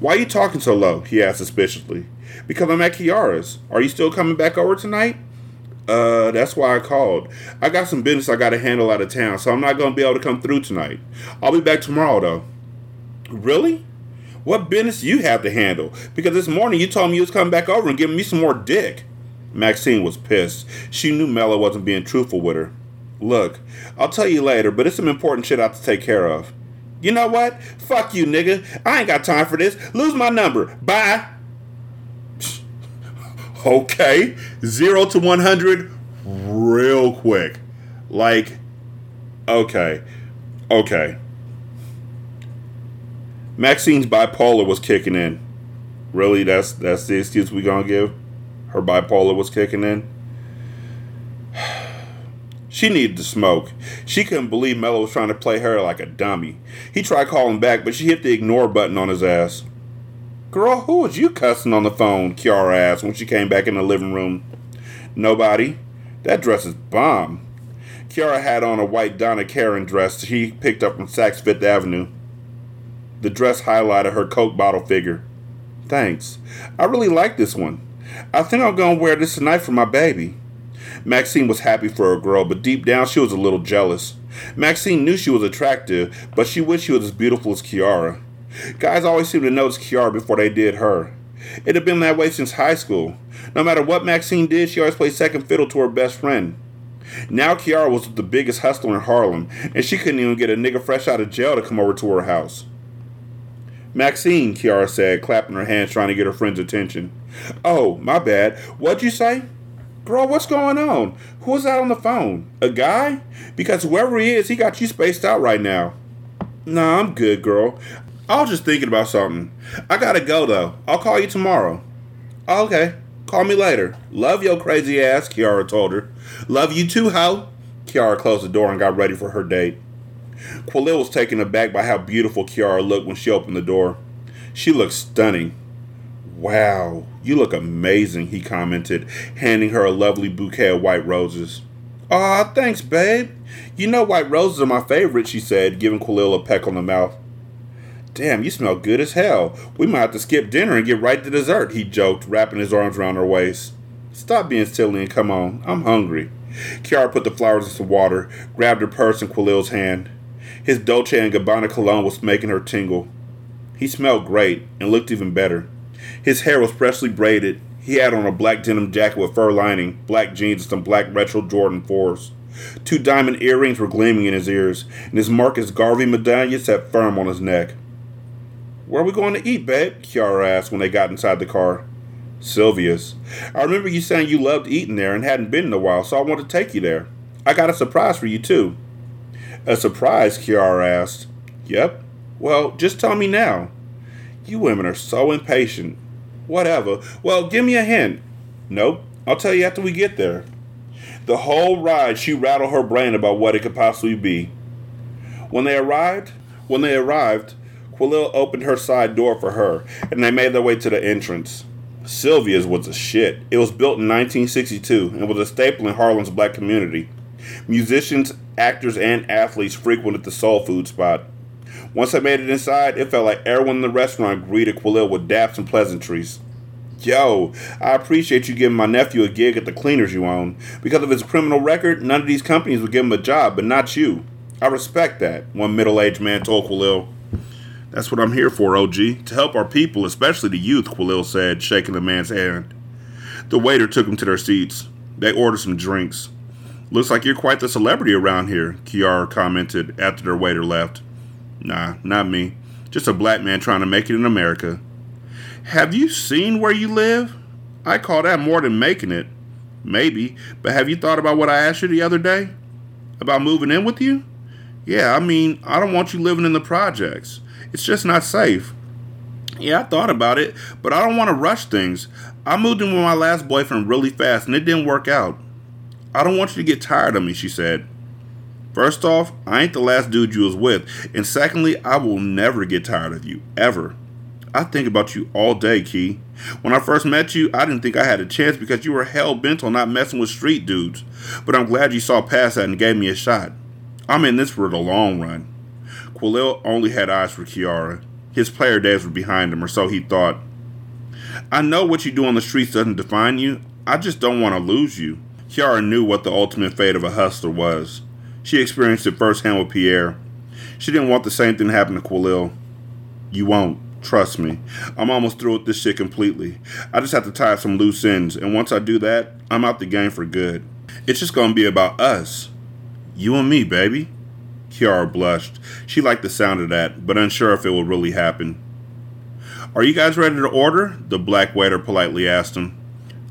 Why are you talking so low? he asked suspiciously. Because I'm at Kiara's. Are you still coming back over tonight? Uh, that's why I called. I got some business I got to handle out of town, so I'm not going to be able to come through tonight. I'll be back tomorrow, though. Really? What business you have to handle? Because this morning you told me you was coming back over and giving me some more dick. Maxine was pissed. She knew Mello wasn't being truthful with her. Look, I'll tell you later, but it's some important shit I have to take care of. You know what? Fuck you, nigga. I ain't got time for this. Lose my number. Bye. Okay. Zero to 100 real quick. Like, okay. Okay. Maxine's bipolar was kicking in. Really? That's that's the excuse we gonna give? Her bipolar was kicking in? [sighs] She needed to smoke. She couldn't believe Mello was trying to play her like a dummy. He tried calling back, but she hit the ignore button on his ass. Girl, who was you cussing on the phone? Kiara asked when she came back in the living room. Nobody. That dress is bomb. Kiara had on a white Donna Karan dress she picked up from Saks Fifth Avenue. The dress highlighted her Coke bottle figure. Thanks. I really like this one. I think I'm going to wear this tonight for my baby. Maxine was happy for her girl, but deep down she was a little jealous. Maxine knew she was attractive, but she wished she was as beautiful as Kiara. Guys always seemed to notice Kiara before they did her. It had been that way since high school. No matter what Maxine did, she always played second fiddle to her best friend. Now Kiara was the biggest hustler in Harlem, and she couldn't even get a nigga fresh out of jail to come over to her house. Maxine, Kiara said, clapping her hands trying to get her friend's attention. Oh, my bad. What'd you say? Girl, what's going on? Who's that on the phone? A guy? Because whoever he is, he got you spaced out right now. Nah, I'm good, girl. I was just thinking about something. I gotta go, though. I'll call you tomorrow. Oh, okay. Call me later. Love your crazy ass, Kiara told her. Love you too, ho. Kiara closed the door and got ready for her date. Quilil was taken aback by how beautiful Kiara looked when she opened the door. She looked stunning. Wow, you look amazing, he commented, handing her a lovely bouquet of white roses. Aw, thanks, babe. You know white roses are my favorite, she said, giving Quilil a peck on the mouth. Damn, you smell good as hell. We might have to skip dinner and get right to dessert, he joked, wrapping his arms around her waist. Stop being silly and come on. I'm hungry. Kiara put the flowers in some water, grabbed her purse in Quilil's hand. His Dolce & Gabbana cologne was making her tingle. He smelled great and looked even better. His hair was freshly braided. He had on a black denim jacket with fur lining, black jeans, and some black retro Jordan 4s. Two diamond earrings were gleaming in his ears, and his Marcus Garvey medallion sat firm on his neck. Where are we going to eat, babe? Kiara asked when they got inside the car. Sylvia's. I remember you saying you loved eating there and hadn't been in a while, so I want to take you there. I got a surprise for you, too. A surprise? Kiara asked. Yep. Well, just tell me now. You women are so impatient. Whatever. Well, give me a hint. Nope. I'll tell you after we get there. The whole ride, she rattled her brain about what it could possibly be. When they arrived, when they arrived, Quilil opened her side door for her, and they made their way to the entrance. Sylvia's was a shit. It was built in 1962 and was a staple in Harlem's black community. Musicians, actors, and athletes frequented the soul food spot. Once I made it inside, it felt like everyone in the restaurant greeted Quilil with daps and pleasantries. Yo, I appreciate you giving my nephew a gig at the cleaners you own. Because of his criminal record, none of these companies would give him a job, but not you. I respect that, one middle aged man told Quilil. That's what I'm here for, OG. To help our people, especially the youth, Quilil said, shaking the man's hand. The waiter took them to their seats. They ordered some drinks. Looks like you're quite the celebrity around here, Kiara commented after their waiter left. Nah, not me. Just a black man trying to make it in America. Have you seen where you live? I call that more than making it. Maybe, but have you thought about what I asked you the other day? About moving in with you? Yeah, I mean, I don't want you living in the projects. It's just not safe. Yeah, I thought about it, but I don't want to rush things. I moved in with my last boyfriend really fast and it didn't work out. I don't want you to get tired of me, she said. First off, I ain't the last dude you was with, and secondly, I will never get tired of you, ever. I think about you all day, Key. When I first met you, I didn't think I had a chance because you were hell bent on not messing with street dudes, but I'm glad you saw past that and gave me a shot. I'm in this for the long run. Quilil only had eyes for Kiara. His player days were behind him, or so he thought. I know what you do on the streets doesn't define you. I just don't want to lose you. Kiara knew what the ultimate fate of a hustler was. She experienced it firsthand with Pierre. She didn't want the same thing to happen to Quilil. You won't. Trust me. I'm almost through with this shit completely. I just have to tie some loose ends, and once I do that, I'm out the game for good. It's just gonna be about us. You and me, baby. Kiara blushed. She liked the sound of that, but unsure if it would really happen. Are you guys ready to order? The black waiter politely asked him.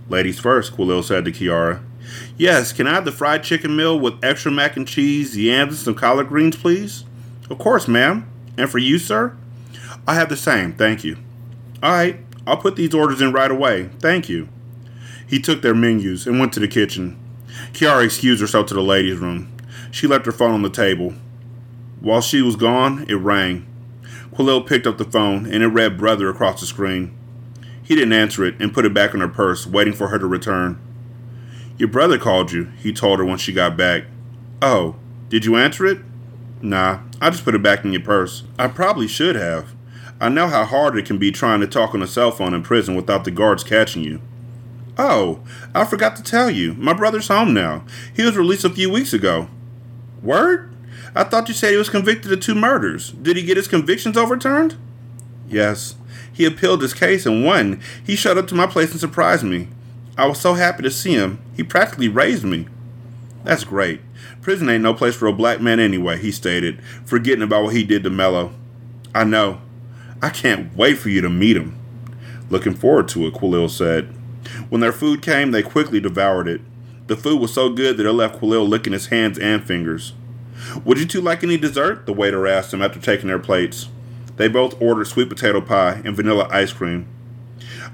Ladies first, Quilil said to Kiara. Yes, can I have the fried chicken meal with extra mac and cheese, yams, and some collard greens, please? Of course, ma'am. And for you, sir? I have the same, thank you. All right, I'll put these orders in right away. Thank you. He took their menus and went to the kitchen. Kiara excused herself to the ladies' room. She left her phone on the table. While she was gone, it rang. Quilil picked up the phone and it read brother across the screen. He didn't answer it and put it back in her purse, waiting for her to return. Your brother called you, he told her when she got back. Oh, did you answer it? Nah, I just put it back in your purse. I probably should have. I know how hard it can be trying to talk on a cell phone in prison without the guards catching you. Oh, I forgot to tell you. My brother's home now. He was released a few weeks ago. Word? I thought you said he was convicted of two murders. Did he get his convictions overturned? Yes. He appealed his case and won. He showed up to my place and surprised me. I was so happy to see him. He practically raised me. That's great. Prison ain't no place for a black man anyway, he stated, forgetting about what he did to Mello. I know. I can't wait for you to meet him. Looking forward to it, Quilil said. When their food came, they quickly devoured it. The food was so good that it left Quilil licking his hands and fingers. Would you two like any dessert? The waiter asked them after taking their plates. They both ordered sweet potato pie and vanilla ice cream.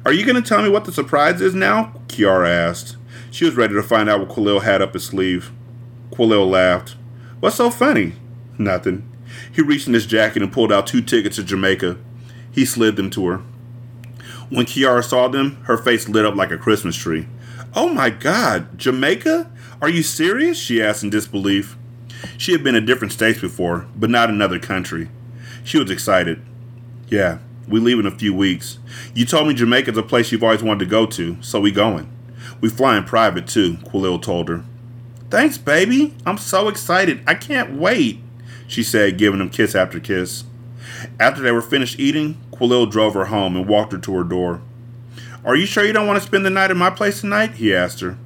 Are you going to tell me what the surprise is now? Kiara asked. She was ready to find out what Quilil had up his sleeve. Quilil laughed. What's so funny? Nothing. He reached in his jacket and pulled out two tickets to Jamaica. He slid them to her. When Kiara saw them, her face lit up like a Christmas tree. Oh my God, Jamaica? Are you serious? she asked in disbelief. She had been in different states before, but not another country. She was excited. Yeah, we leave in a few weeks. You told me Jamaica's a place you've always wanted to go to, so we going. We fly in private too, Quilil told her. Thanks, baby. I'm so excited. I can't wait, she said, giving him kiss after kiss. After they were finished eating, Quilil drove her home and walked her to her door. Are you sure you don't want to spend the night at my place tonight? he asked her.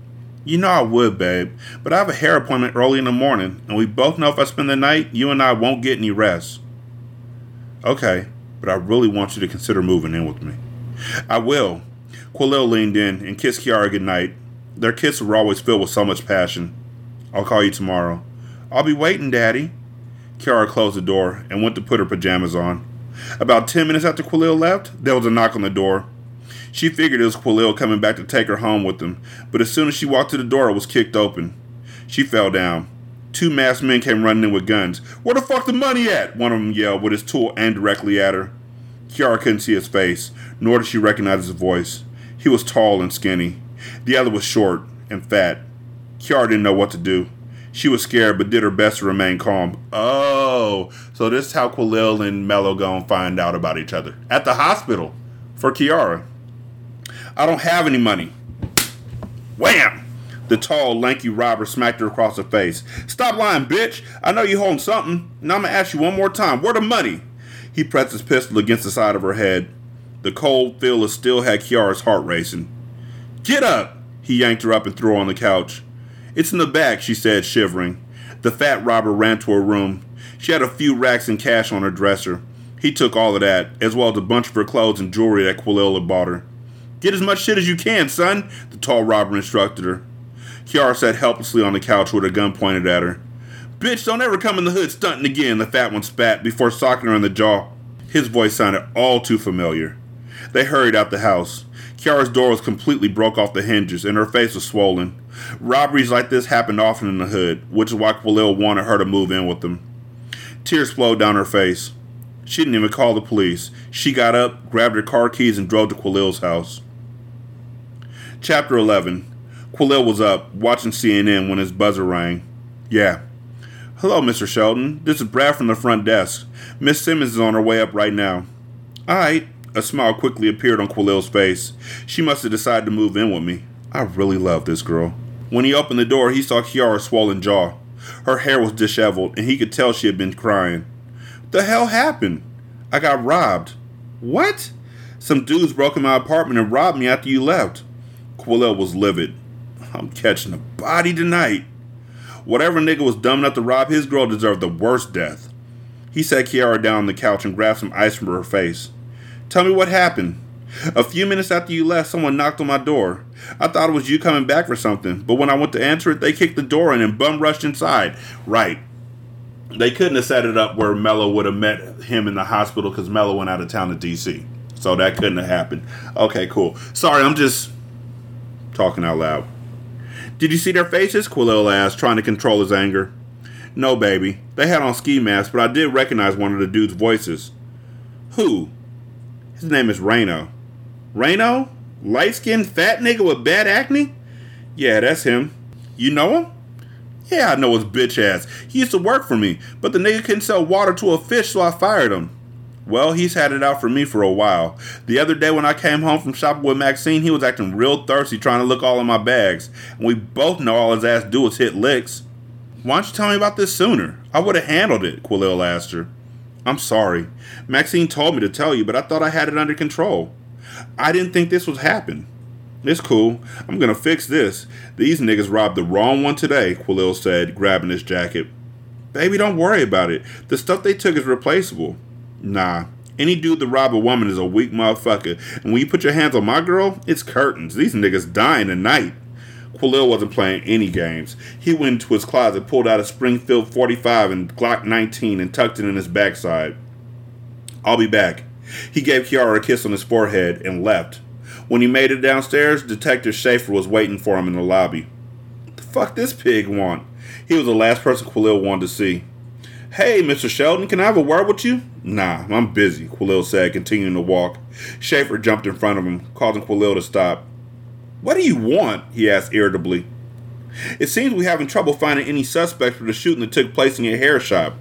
You know I would, babe, but I have a hair appointment early in the morning, and we both know if I spend the night, you and I won't get any rest. Okay, but I really want you to consider moving in with me. I will. Quilil leaned in and kissed Kiara goodnight. Their kisses were always filled with so much passion. I'll call you tomorrow. I'll be waiting, Daddy. Kiara closed the door and went to put her pajamas on. About ten minutes after Quilil left, there was a knock on the door. She figured it was Quilil coming back to take her home with him, but as soon as she walked to the door, it was kicked open. She fell down. Two masked men came running in with guns. Where the fuck the money at? One of them yelled with his tool aimed directly at her. Kiara couldn't see his face, nor did she recognize his voice. He was tall and skinny. The other was short and fat. Kiara didn't know what to do. She was scared, but did her best to remain calm. Oh, so this is how Quilil and Mello go and find out about each other at the hospital for Kiara. I don't have any money. Wham! The tall, lanky robber smacked her across the face. Stop lying, bitch! I know you're holding something. Now I'm gonna ask you one more time. Where the money? He pressed his pistol against the side of her head. The cold feel of steel had Kiara's heart racing. Get up! He yanked her up and threw her on the couch. It's in the back, she said, shivering. The fat robber ran to her room. She had a few racks and cash on her dresser. He took all of that, as well as a bunch of her clothes and jewelry that Quilil had bought her. Get as much shit as you can, son, the tall robber instructed her. Kiara sat helplessly on the couch with a gun pointed at her. Bitch, don't ever come in the hood stunting again, the fat one spat before socking her in the jaw. His voice sounded all too familiar. They hurried out the house. Kiara's door was completely broke off the hinges, and her face was swollen. Robberies like this happened often in the hood, which is why Quilil wanted her to move in with them. Tears flowed down her face. She didn't even call the police. She got up, grabbed her car keys, and drove to Quilil's house. Chapter 11 Quilil was up, watching CNN when his buzzer rang. Yeah. Hello, Mr. Shelton. This is Brad from the front desk. Miss Simmons is on her way up right now. All right. A smile quickly appeared on Quilil's face. She must have decided to move in with me. I really love this girl. When he opened the door, he saw Kiara's swollen jaw. Her hair was disheveled, and he could tell she had been crying. The hell happened? I got robbed. What? Some dudes broke in my apartment and robbed me after you left. Quilil was livid. I'm catching a body tonight. Whatever nigga was dumb enough to rob his girl deserved the worst death. He sat Kiara down on the couch and grabbed some ice from her face. Tell me what happened. A few minutes after you left, someone knocked on my door. I thought it was you coming back for something, but when I went to answer it, they kicked the door in and bum rushed inside. Right. They couldn't have set it up where Mello would have met him in the hospital because Mello went out of town to DC. So that couldn't have happened. Okay, cool. Sorry, I'm just talking out loud. Did you see their faces? Quilil asked, trying to control his anger. No, baby. They had on ski masks, but I did recognize one of the dude's voices. Who? His name is Reno. Reno? Light skinned fat nigga with bad acne? Yeah, that's him. You know him? Yeah, I know his bitch ass. He used to work for me, but the nigga couldn't sell water to a fish, so I fired him. Well, he's had it out for me for a while. The other day when I came home from shopping with Maxine, he was acting real thirsty trying to look all in my bags. And we both know all his ass do is hit licks. Why don't you tell me about this sooner? I would have handled it, Quilil asked her. I'm sorry. Maxine told me to tell you, but I thought I had it under control. I didn't think this would happen. It's cool. I'm gonna fix this. These niggas robbed the wrong one today, Quilil said, grabbing his jacket. Baby, don't worry about it. The stuff they took is replaceable. Nah. Any dude that rob a woman is a weak motherfucker. And when you put your hands on my girl, it's curtains. These niggas dying tonight. Quilil wasn't playing any games. He went into his closet, pulled out a Springfield 45 and Glock 19, and tucked it in his backside. I'll be back. He gave Kiara a kiss on his forehead and left. When he made it downstairs, Detective Schaefer was waiting for him in the lobby. The fuck this pig want? He was the last person Quilil wanted to see. Hey, Mr. Shelton, can I have a word with you? Nah, I'm busy, Quilil said, continuing to walk. Schaefer jumped in front of him, causing Quilil to stop. What do you want? he asked irritably. It seems we're having trouble finding any suspects for the shooting that took place in your hair shop.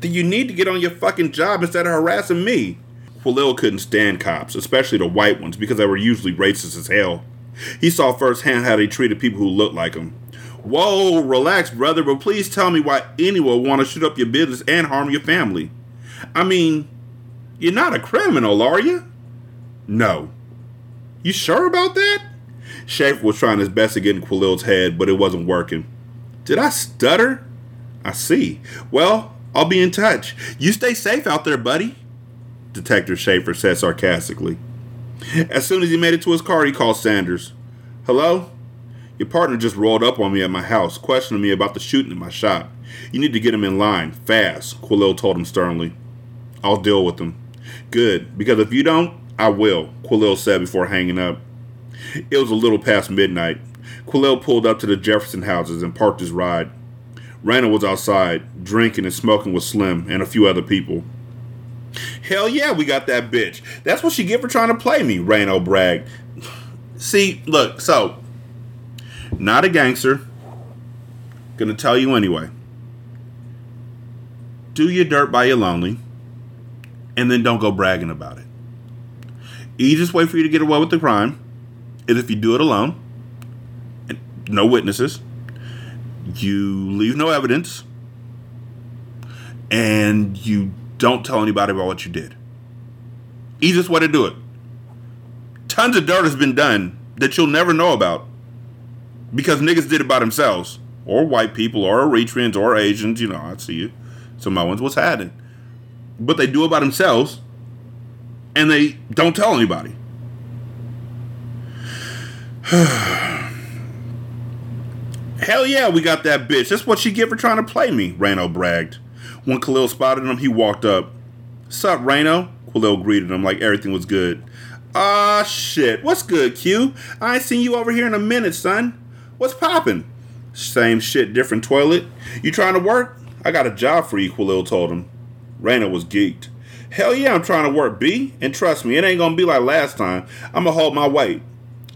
Then you need to get on your fucking job instead of harassing me. Quilil couldn't stand cops, especially the white ones, because they were usually racist as hell. He saw firsthand how they treated people who looked like him. Whoa, relax, brother, but please tell me why anyone would want to shoot up your business and harm your family. I mean, you're not a criminal, are you? No. You sure about that? Schaefer was trying his best to get in Quilil's head, but it wasn't working. Did I stutter? I see. Well, I'll be in touch. You stay safe out there, buddy. Detective Schaefer said sarcastically. As soon as he made it to his car, he called Sanders. Hello? Your partner just rolled up on me at my house, questioning me about the shooting in my shop. You need to get him in line, fast, Quilil told him sternly. I'll deal with him. Good, because if you don't, I will, Quilil said before hanging up. It was a little past midnight. Quilil pulled up to the Jefferson houses and parked his ride. Randall was outside, drinking and smoking with Slim and a few other people. Hell yeah, we got that bitch. That's what she get for trying to play me, Rano bragged. See, look, so, not a gangster. Gonna tell you anyway. Do your dirt by your lonely, and then don't go bragging about it. Easiest way for you to get away with the crime is if you do it alone, and no witnesses. You leave no evidence, and you don't tell anybody about what you did. Easiest way to do it. Tons of dirt has been done that you'll never know about because niggas did it by themselves, or white people, or Eritreans, or Asians. You know, I see you. Samoans, what's happening? But they do it by themselves, and they don't tell anybody. [sighs] Hell yeah, we got that bitch. That's what she get for trying to play me, Rano bragged. When Quilil spotted him, he walked up. Sup, Rano? Quilil greeted him like everything was good. Ah, shit. What's good, Q? I ain't seen you over here in a minute, son. What's poppin'? Same shit, different toilet. You trying to work? I got a job for you, Quilil told him. Rano was geeked. Hell yeah, I'm trying to work, B. And trust me, it ain't gonna be like last time. I'm gonna hold my weight.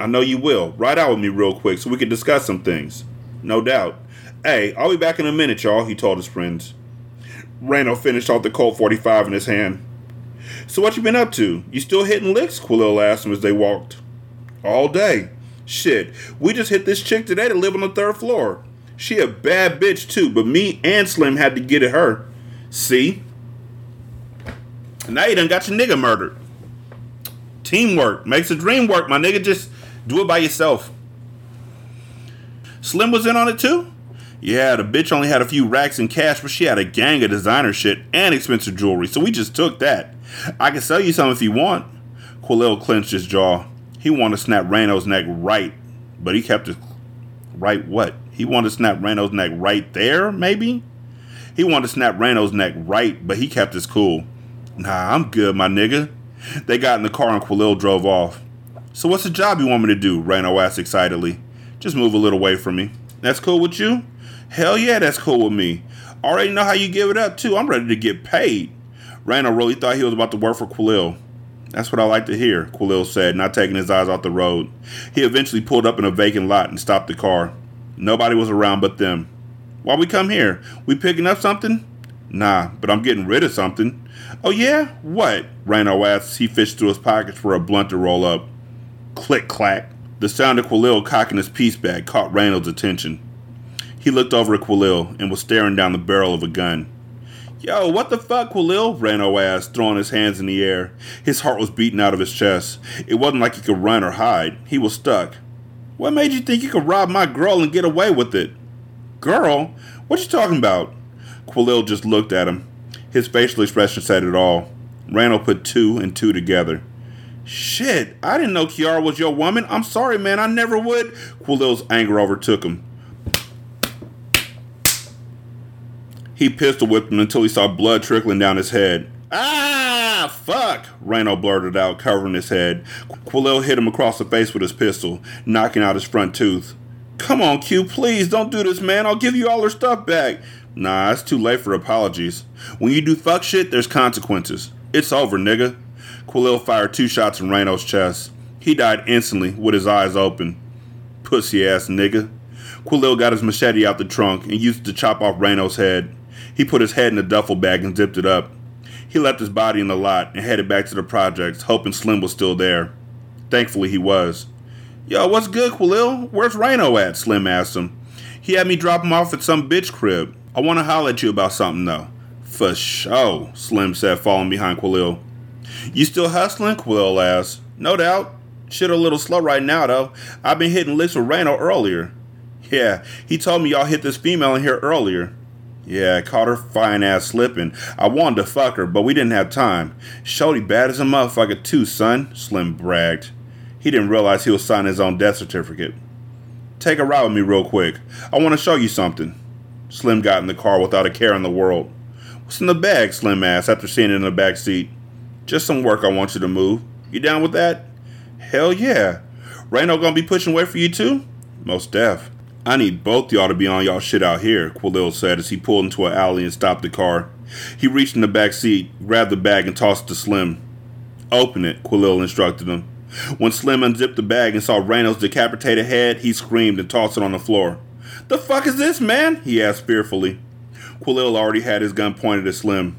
I know you will. Ride out with me real quick so we can discuss some things. No doubt. Hey, I'll be back in a minute, y'all, he told his friends. Rano finished off the Colt 45 in his hand. So what you been up to? You still hitting licks? Quilil asked him as they walked. All day. Shit, we just hit this chick today to live on the third floor. She a bad bitch too, but me and Slim had to get at her. See? Now you done got your nigga murdered. Teamwork makes a dream work, my nigga. Just do it by yourself. Slim was in on it too? Yeah, the bitch only had a few racks in cash, but she had a gang of designer shit and expensive jewelry, so we just took that. I can sell you some if you want. Quilil clenched his jaw. He wanted to snap Rano's neck right, but he kept his right what? He wanted to snap Rano's neck right there, maybe? He wanted to snap Rano's neck right, but he kept his cool. Nah, I'm good, my nigga. They got in the car and Quilil drove off. So what's the job you want me to do? Rano asked excitedly. Just move a little away from me. That's cool with you? Hell yeah, that's cool with me. Already know how you give it up too. I'm ready to get paid. Randall really thought he was about to work for Quilil. That's what I like to hear, Quilil said, not taking his eyes off the road. He eventually pulled up in a vacant lot and stopped the car. Nobody was around but them. Why we come here? We picking up something? Nah, but I'm getting rid of something. Oh yeah? What? Randall asked he fished through his pockets for a blunt to roll up. Click clack. The sound of Quilil cocking his piece bag caught Randall's attention. He looked over at Quilil and was staring down the barrel of a gun. Yo, what the fuck, Quilil? Randall asked, throwing his hands in the air. His heart was beating out of his chest. It wasn't like he could run or hide. He was stuck. What made you think you could rob my girl and get away with it? Girl? What you talking about? Quilil just looked at him. His facial expression said it all. Randall put two and two together. Shit, I didn't know Kiara was your woman. I'm sorry, man. I never would. Quilil's anger overtook him. He pistol whipped him until he saw blood trickling down his head. Ah, fuck! Randall blurted out, covering his head. Quilil hit him across the face with his pistol, knocking out his front tooth. Come on, Q, please don't do this, man. I'll give you all her stuff back. Nah, it's too late for apologies. When you do fuck shit, there's consequences. It's over, nigga. Quilil fired two shots in Randall's chest. He died instantly, with his eyes open. Pussy ass nigga. Quilil got his machete out the trunk and used it to chop off Randall's head. He put his head in a duffel bag and zipped it up. He left his body in the lot and headed back to the projects, hoping Slim was still there. Thankfully, he was. Yo, what's good, Quilil? Where's Rhino at? Slim asked him. He had me drop him off at some bitch crib. I want to holler at you about something, though. For sure, Slim said, falling behind Quilil. You still hustling? Quilil asked. No doubt. Shit a little slow right now, though. I've been hitting licks with Rhino earlier. Yeah, he told me y'all hit this female in here earlier. Yeah, I caught her fine ass slipping. I wanted to fuck her, but we didn't have time. Shorty bad as a motherfucker too, son, Slim bragged. He didn't realize he was signing his own death certificate. Take a ride with me real quick. I want to show you something. Slim got in the car without a care in the world. What's in the bag? Slim asked after seeing it in the back seat. Just some work I want you to move. You down with that? Hell yeah. Reno gonna be pushing weight for you too? Most deaf. I need both y'all to be on y'all shit out here, Quilil said as he pulled into an alley and stopped the car. He reached in the back seat, grabbed the bag, and tossed it to Slim. Open it, Quilil instructed him. When Slim unzipped the bag and saw Randall's decapitated head, he screamed and tossed it on the floor. The fuck is this, man? he asked fearfully. Quilil already had his gun pointed at Slim.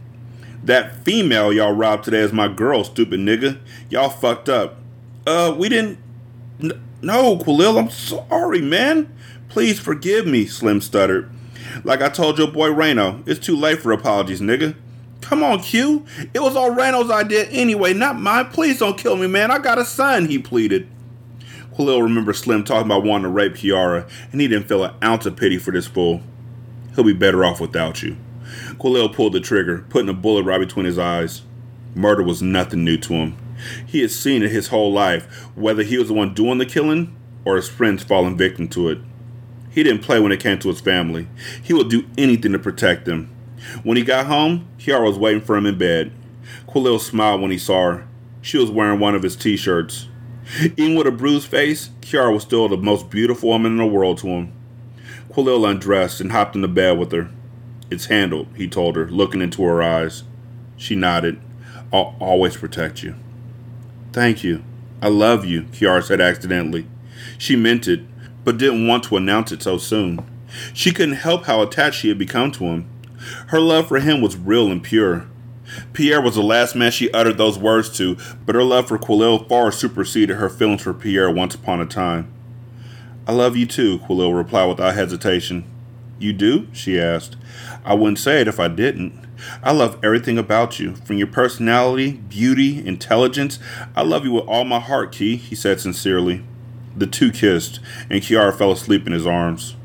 That female y'all robbed today is my girl, stupid nigga. Y'all fucked up. Uh, we didn't. N- no, Quilil, I'm sorry, man. Please forgive me, Slim stuttered. Like I told your boy Reno, it's too late for apologies, nigga. Come on, Q. It was all Reno's idea anyway, not mine. Please don't kill me, man. I got a son, he pleaded. Quilil remembered Slim talking about wanting to rape Kiara, and he didn't feel an ounce of pity for this fool. He'll be better off without you. Quilil pulled the trigger, putting a bullet right between his eyes. Murder was nothing new to him. He had seen it his whole life, whether he was the one doing the killing or his friends falling victim to it. He didn't play when it came to his family. He would do anything to protect them. When he got home, Kiara was waiting for him in bed. Quilil smiled when he saw her. She was wearing one of his t shirts. Even with a bruised face, Kiara was still the most beautiful woman in the world to him. Quilil undressed and hopped into bed with her. It's handled, he told her, looking into her eyes. She nodded. I'll always protect you. Thank you. I love you, Kiara said accidentally. She meant it, but didn't want to announce it so soon. She couldn't help how attached she had become to him. Her love for him was real and pure. Pierre was the last man she uttered those words to, but her love for Quilil far superseded her feelings for Pierre once upon a time. I love you too, Quilil replied without hesitation. You do? she asked. I wouldn't say it if I didn't. I love everything about you, from your personality, beauty, intelligence. I love you with all my heart, Key, he said sincerely. The two kissed, and Kiara fell asleep in his arms.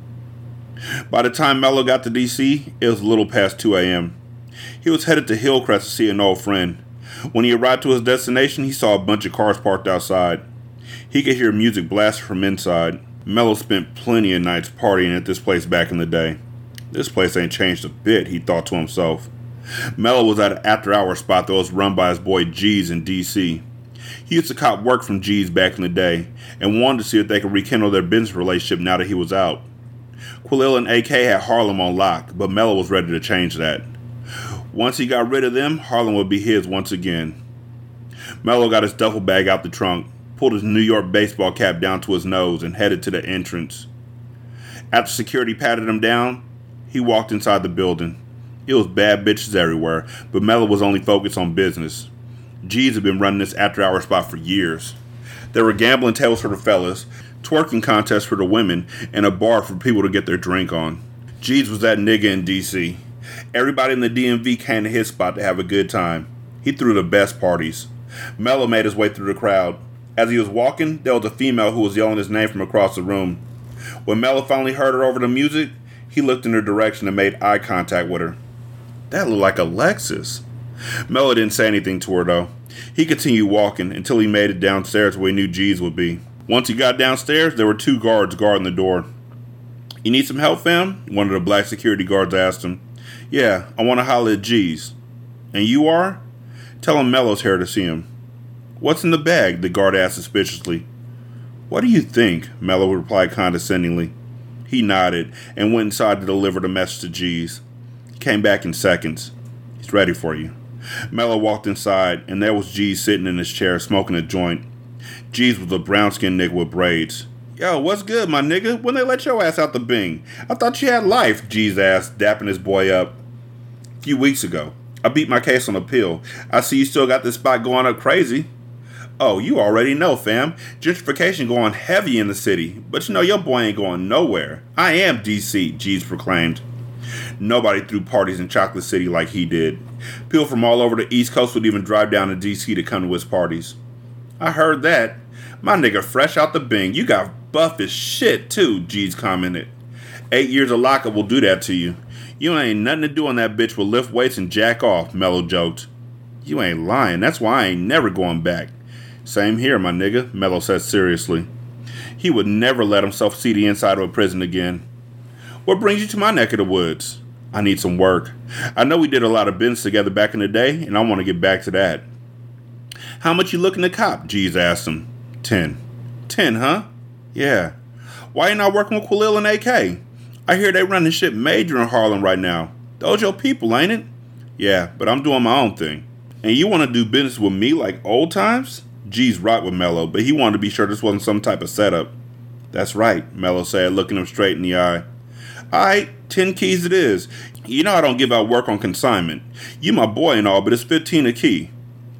By the time Mello got to DC, it was a little past 2 a.m. He was headed to Hillcrest to see an old friend. When he arrived to his destination, he saw a bunch of cars parked outside. He could hear music blasting from inside. Mello spent plenty of nights partying at this place back in the day. This place ain't changed a bit, he thought to himself. Mello was at an after hour spot that was run by his boy G's in DC. He used to cop work from G's back in the day and wanted to see if they could rekindle their business relationship now that he was out. Quilil and AK had Harlem on lock, but Mello was ready to change that. Once he got rid of them, Harlem would be his once again. Mello got his duffel bag out the trunk, pulled his New York baseball cap down to his nose, and headed to the entrance. After security patted him down, he walked inside the building. It was bad bitches everywhere, but Mello was only focused on business. G's have been running this after hour spot for years. There were gambling tables for the fellas, twerking contests for the women, and a bar for people to get their drink on. G's was that nigga in DC. Everybody in the DMV came to his spot to have a good time. He threw the best parties. Mello made his way through the crowd. As he was walking, there was a female who was yelling his name from across the room. When Mello finally heard her over the music, he looked in her direction and made eye contact with her. That looked like Alexis. Mello didn't say anything to her though. He continued walking until he made it downstairs where he knew G's would be. Once he got downstairs, there were two guards guarding the door. You need some help, fam? One of the black security guards asked him. Yeah, I want to holler at G's. And you are? Tell him Mello's here to see him. What's in the bag? the guard asked suspiciously. What do you think? Mello replied condescendingly. He nodded and went inside to deliver the message to G's. He came back in seconds. He's ready for you. Mello walked inside, and there was G's sitting in his chair smoking a joint. G's was a brown skinned nigga with braids. Yo, what's good, my nigga? When they let your ass out the bing? I thought you had life, G's asked, dapping his boy up. A few weeks ago. I beat my case on appeal. I see you still got this spot going up crazy. Oh, you already know, fam. Gentrification going heavy in the city. But you know, your boy ain't going nowhere. I am DC, G's proclaimed. Nobody threw parties in Chocolate City like he did. People from all over the East Coast would even drive down to DC to come to his parties. I heard that. My nigga, fresh out the bing. You got buff as shit, too, G's commented. Eight years of lockup will do that to you. You ain't nothing to do on that bitch will lift weights and jack off, Mello joked. You ain't lying. That's why I ain't never going back. Same here, my nigga, Mello said seriously. He would never let himself see the inside of a prison again. What brings you to my neck of the woods? I need some work. I know we did a lot of bins together back in the day, and I want to get back to that. How much you looking to cop? G's asked him. Ten. Ten, huh? Yeah. Why you not working with Quilil and AK? I hear they running shit major in Harlem right now. Those your people, ain't it? Yeah, but I'm doing my own thing. And you want to do business with me like old times? G's right with Mello, but he wanted to be sure this wasn't some type of setup. That's right, Mello said, looking him straight in the eye. All right, 10 keys it is. You know I don't give out work on consignment. You my boy and all, but it's 15 a key.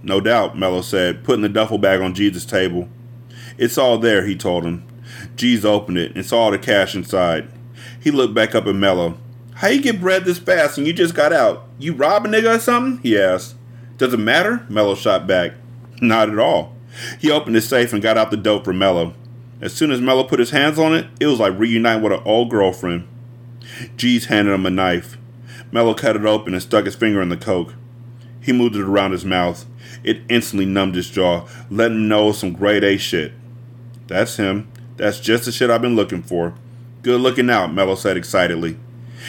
No doubt, Mello said, putting the duffel bag on G's table. It's all there, he told him. G's opened it and saw all the cash inside. He looked back up at Mello. How you get bread this fast and you just got out? You rob a nigga or something? He asked. Does it matter? Mello shot back. Not at all. He opened his safe and got out the dope for Mello. As soon as Mello put his hands on it, it was like reuniting with an old girlfriend. G's handed him a knife. Mello cut it open and stuck his finger in the coke. He moved it around his mouth. It instantly numbed his jaw, letting him know some grade A shit. That's him. That's just the shit I've been looking for. Good looking out, Mello said excitedly.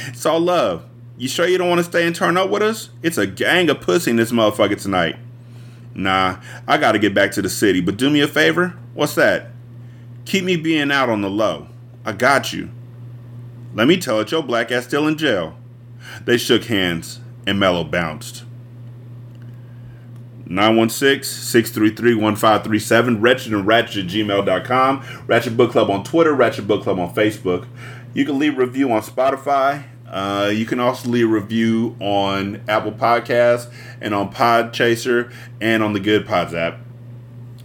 It's all love. You sure you don't want to stay and turn up with us? It's a gang of pussy in this motherfucker tonight. Nah, I gotta get back to the city, but do me a favor? What's that? Keep me being out on the low. I got you. Let me tell it, your black ass still in jail. They shook hands, and Mello bounced. 916-633-1537, Wretched and Ratchet at gmail.com, Ratchet Book Club on Twitter, Ratchet Book Club on Facebook. You can leave a review on Spotify. Uh, you can also leave a review on Apple Podcasts and on Podchaser and on the Good Pods app.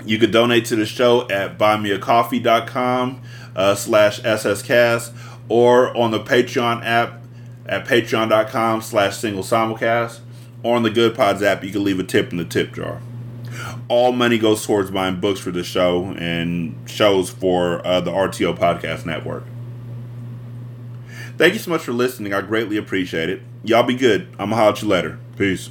You could donate to the show at buymeacoffee.com uh, slash sscast or on the Patreon app at patreon.com slash single simulcast or on the Good Pods app, you can leave a tip in the tip jar. All money goes towards buying books for the show and shows for uh, the RTO Podcast Network. Thank you so much for listening. I greatly appreciate it. Y'all be good. I'm going to holler at you later. Peace.